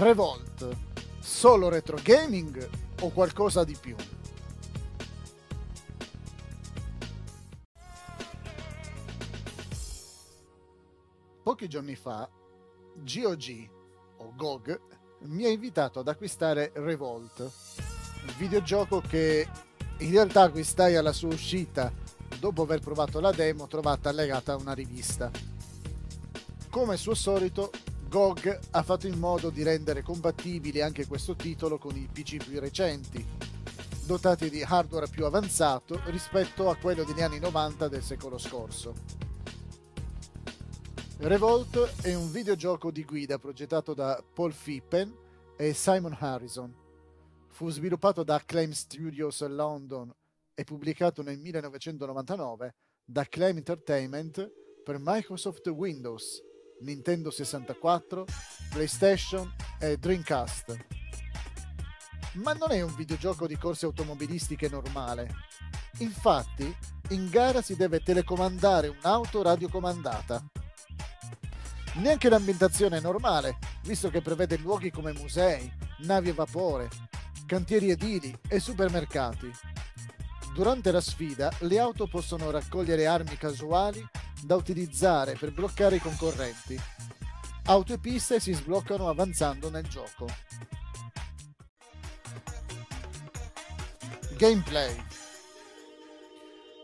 Revolt, solo retro gaming o qualcosa di più? Pochi giorni fa, GOG o GOG mi ha invitato ad acquistare Revolt, un videogioco che in realtà acquistai alla sua uscita dopo aver provato la demo trovata legata a una rivista. Come suo solito, GOG ha fatto in modo di rendere compatibile anche questo titolo con i PC più recenti, dotati di hardware più avanzato rispetto a quello degli anni 90 del secolo scorso. Revolt è un videogioco di guida progettato da Paul Fippen e Simon Harrison. Fu sviluppato da Acclaim Studios a London e pubblicato nel 1999 da Acclaim Entertainment per Microsoft Windows Nintendo 64, PlayStation e Dreamcast. Ma non è un videogioco di corse automobilistiche normale. Infatti, in gara si deve telecomandare un'auto radiocomandata. Neanche l'ambientazione è normale, visto che prevede luoghi come musei, navi a vapore, cantieri edili e supermercati. Durante la sfida, le auto possono raccogliere armi casuali da utilizzare per bloccare i concorrenti. Auto e piste si sbloccano avanzando nel gioco. Gameplay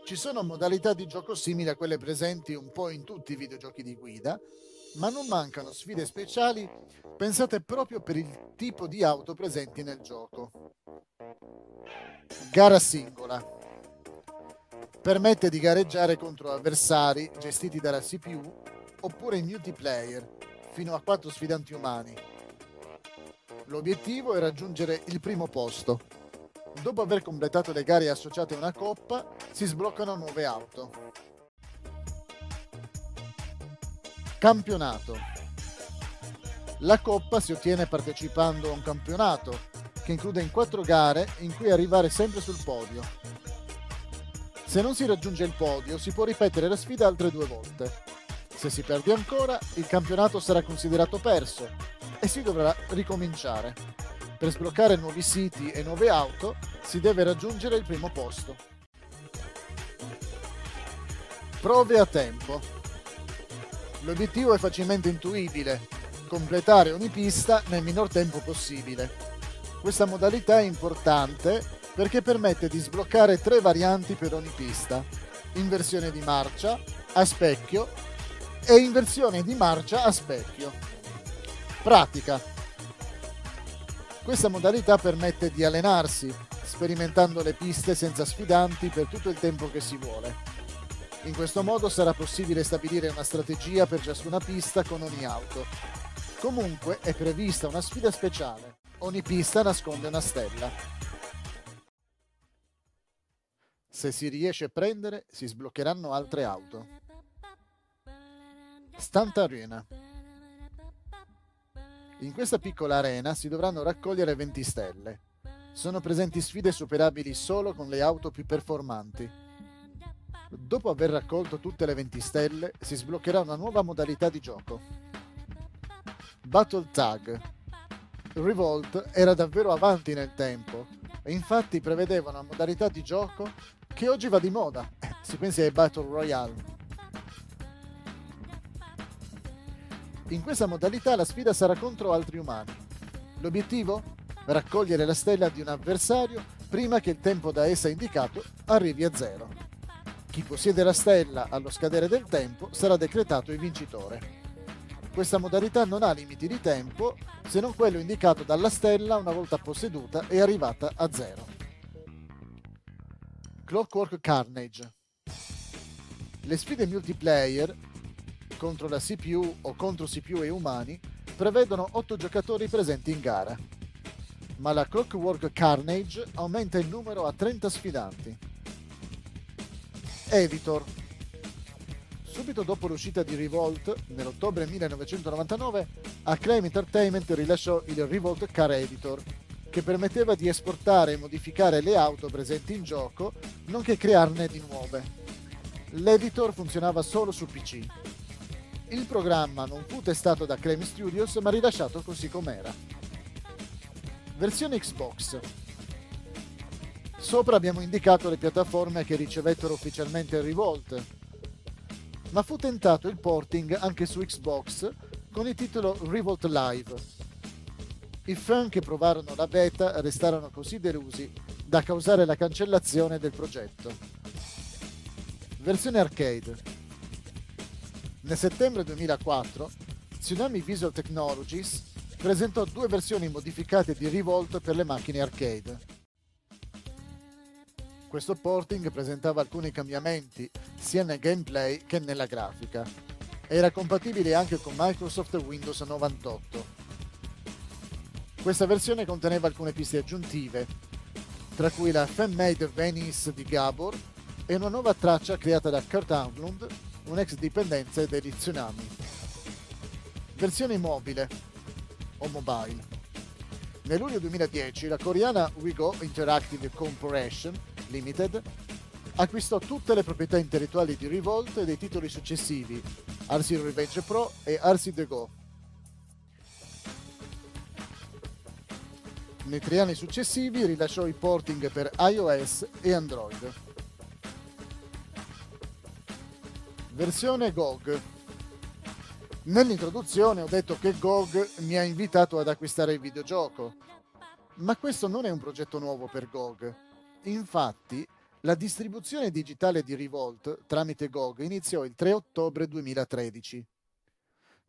Ci sono modalità di gioco simili a quelle presenti un po' in tutti i videogiochi di guida, ma non mancano sfide speciali pensate proprio per il tipo di auto presenti nel gioco. Gara singola permette di gareggiare contro avversari gestiti dalla CPU oppure in multiplayer fino a 4 sfidanti umani. L'obiettivo è raggiungere il primo posto. Dopo aver completato le gare associate a una coppa, si sbloccano nuove auto. Campionato. La coppa si ottiene partecipando a un campionato che include in quattro gare in cui arrivare sempre sul podio se non si raggiunge il podio, si può ripetere la sfida altre due volte. Se si perde ancora, il campionato sarà considerato perso e si dovrà ricominciare. Per sbloccare nuovi siti e nuove auto, si deve raggiungere il primo posto. Prove a tempo. L'obiettivo è facilmente intuibile, completare ogni pista nel minor tempo possibile. Questa modalità è importante perché permette di sbloccare tre varianti per ogni pista, inversione di marcia, a specchio e inversione di marcia a specchio. Pratica. Questa modalità permette di allenarsi, sperimentando le piste senza sfidanti per tutto il tempo che si vuole. In questo modo sarà possibile stabilire una strategia per ciascuna pista con ogni auto. Comunque è prevista una sfida speciale. Ogni pista nasconde una stella. Se si riesce a prendere, si sbloccheranno altre auto. Stunt Arena. In questa piccola arena si dovranno raccogliere 20 stelle. Sono presenti sfide superabili solo con le auto più performanti. Dopo aver raccolto tutte le 20 stelle, si sbloccherà una nuova modalità di gioco. Battle Tag. Revolt era davvero avanti nel tempo e infatti prevedeva una modalità di gioco che oggi va di moda. Si pensi ai Battle Royale. In questa modalità la sfida sarà contro altri umani. L'obiettivo? Raccogliere la stella di un avversario prima che il tempo da essa indicato arrivi a zero. Chi possiede la stella allo scadere del tempo sarà decretato il vincitore. Questa modalità non ha limiti di tempo se non quello indicato dalla stella una volta posseduta e arrivata a zero. Clockwork Carnage. Le sfide multiplayer contro la CPU o contro CPU e umani prevedono 8 giocatori presenti in gara, ma la Clockwork Carnage aumenta il numero a 30 sfidanti. Editor. Subito dopo l'uscita di Revolt, nell'ottobre 1999, Acclaim Entertainment rilasciò il Revolt Car Editor, che permetteva di esportare e modificare le auto presenti in gioco, nonché crearne di nuove. L'editor funzionava solo su PC. Il programma non fu testato da Creme Studios ma rilasciato così com'era. Versione Xbox. Sopra abbiamo indicato le piattaforme che ricevettero ufficialmente il Revolt, ma fu tentato il porting anche su Xbox con il titolo Revolt Live. I fan che provarono la beta restarono così delusi da causare la cancellazione del progetto. Versione arcade. Nel settembre 2004, Tsunami Visual Technologies presentò due versioni modificate di Revolt per le macchine arcade. Questo porting presentava alcuni cambiamenti sia nel gameplay che nella grafica. Era compatibile anche con Microsoft Windows 98. Questa versione conteneva alcune piste aggiuntive, tra cui la fan-made Venice di Gabor e una nuova traccia creata da Kurt Anglund, un ex dipendente degli Tsunami. Versione mobile o mobile. Nel luglio 2010 la coreana WeGo Interactive Corporation Limited, acquistò tutte le proprietà intellettuali di Revolt e dei titoli successivi, RC Revenge Pro e RC The Go. Nei tre anni successivi rilasciò i porting per iOS e Android. Versione GOG. Nell'introduzione ho detto che GOG mi ha invitato ad acquistare il videogioco, ma questo non è un progetto nuovo per GOG Infatti, la distribuzione digitale di Revolt tramite GOG iniziò il 3 ottobre 2013.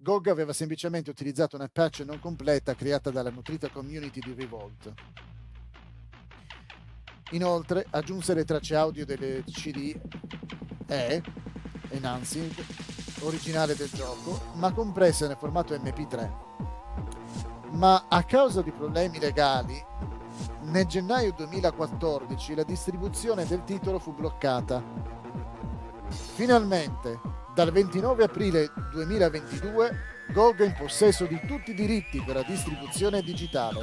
GOG aveva semplicemente utilizzato una patch non completa creata dalla nutrita community di Revolt. Inoltre aggiunse le tracce audio delle CD E, Enhancing, originale del gioco, ma compresse nel formato MP3. Ma a causa di problemi legali nel gennaio 2014 la distribuzione del titolo fu bloccata. Finalmente, dal 29 aprile 2022, GOG è in possesso di tutti i diritti per la distribuzione digitale.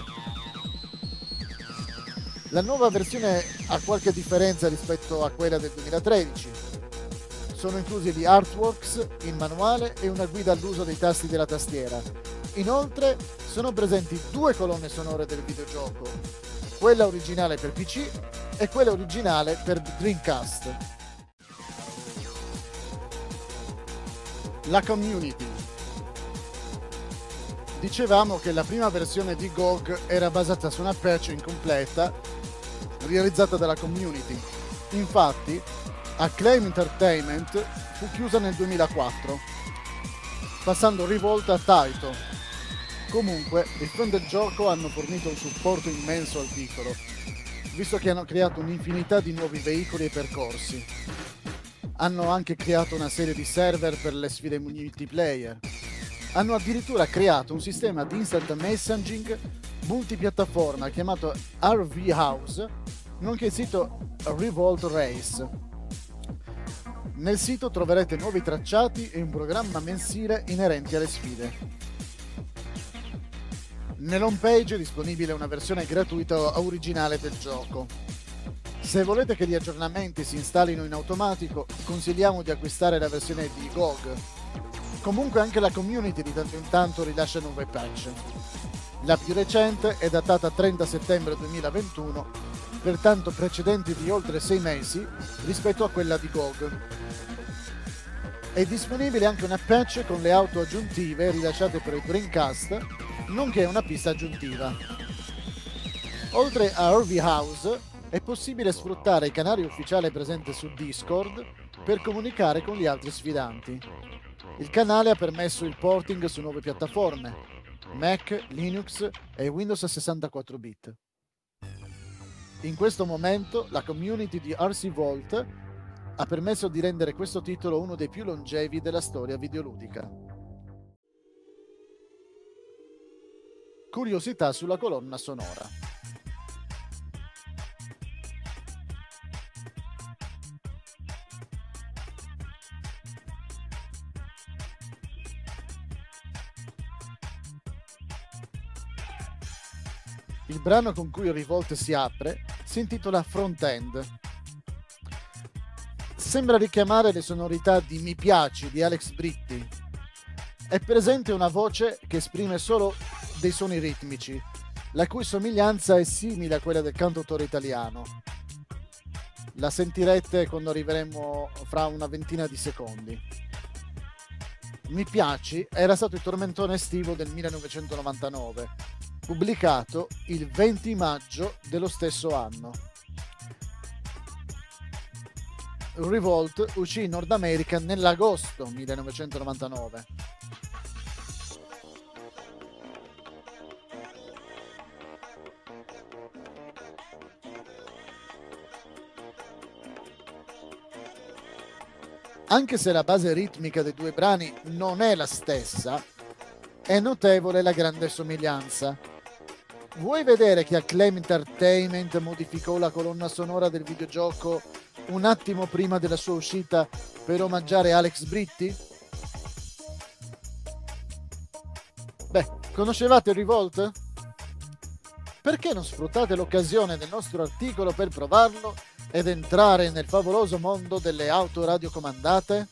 La nuova versione ha qualche differenza rispetto a quella del 2013. Sono inclusi gli artworks, il manuale e una guida all'uso dei tasti della tastiera. Inoltre sono presenti due colonne sonore del videogioco, quella originale per PC e quella originale per Dreamcast. La community. Dicevamo che la prima versione di GOG era basata su una patch incompleta realizzata dalla community. Infatti, Acclaim Entertainment fu chiusa nel 2004, passando rivolta a Taito, Comunque, i fan del gioco hanno fornito un supporto immenso al titolo, visto che hanno creato un'infinità di nuovi veicoli e percorsi. Hanno anche creato una serie di server per le sfide multiplayer. Hanno addirittura creato un sistema di instant messaging multipiattaforma chiamato RV House, nonché il sito Revolt Race. Nel sito troverete nuovi tracciati e un programma mensile inerenti alle sfide. Nell'home page è disponibile una versione gratuita originale del gioco. Se volete che gli aggiornamenti si installino in automatico, consigliamo di acquistare la versione di GOG. Comunque anche la community di tanto in tanto rilascia nuove patch. La più recente è datata 30 settembre 2021, pertanto precedenti di oltre 6 mesi rispetto a quella di GOG. È disponibile anche una patch con le auto aggiuntive rilasciate per il Dreamcast nonché una pista aggiuntiva. Oltre a Harvey House, è possibile sfruttare i canali ufficiali presenti su Discord per comunicare con gli altri sfidanti. Il canale ha permesso il porting su nuove piattaforme, Mac, Linux e Windows 64 bit. In questo momento la community di RC Vault ha permesso di rendere questo titolo uno dei più longevi della storia videoludica. curiosità sulla colonna sonora. Il brano con cui Revolt si apre si intitola Front End. Sembra richiamare le sonorità di Mi piaci di Alex Britti. È presente una voce che esprime solo dei suoni ritmici, la cui somiglianza è simile a quella del cantautore italiano. La sentirete quando arriveremo fra una ventina di secondi. Mi piaci era stato il tormentone estivo del 1999, pubblicato il 20 maggio dello stesso anno. Revolt uscì in Nord America nell'agosto 1999. Anche se la base ritmica dei due brani non è la stessa, è notevole la grande somiglianza. Vuoi vedere che Acclaim Entertainment modificò la colonna sonora del videogioco un attimo prima della sua uscita per omaggiare Alex Britti? Beh, conoscevate Revolt? Perché non sfruttate l'occasione del nostro articolo per provarlo ed entrare nel favoloso mondo delle auto radiocomandate?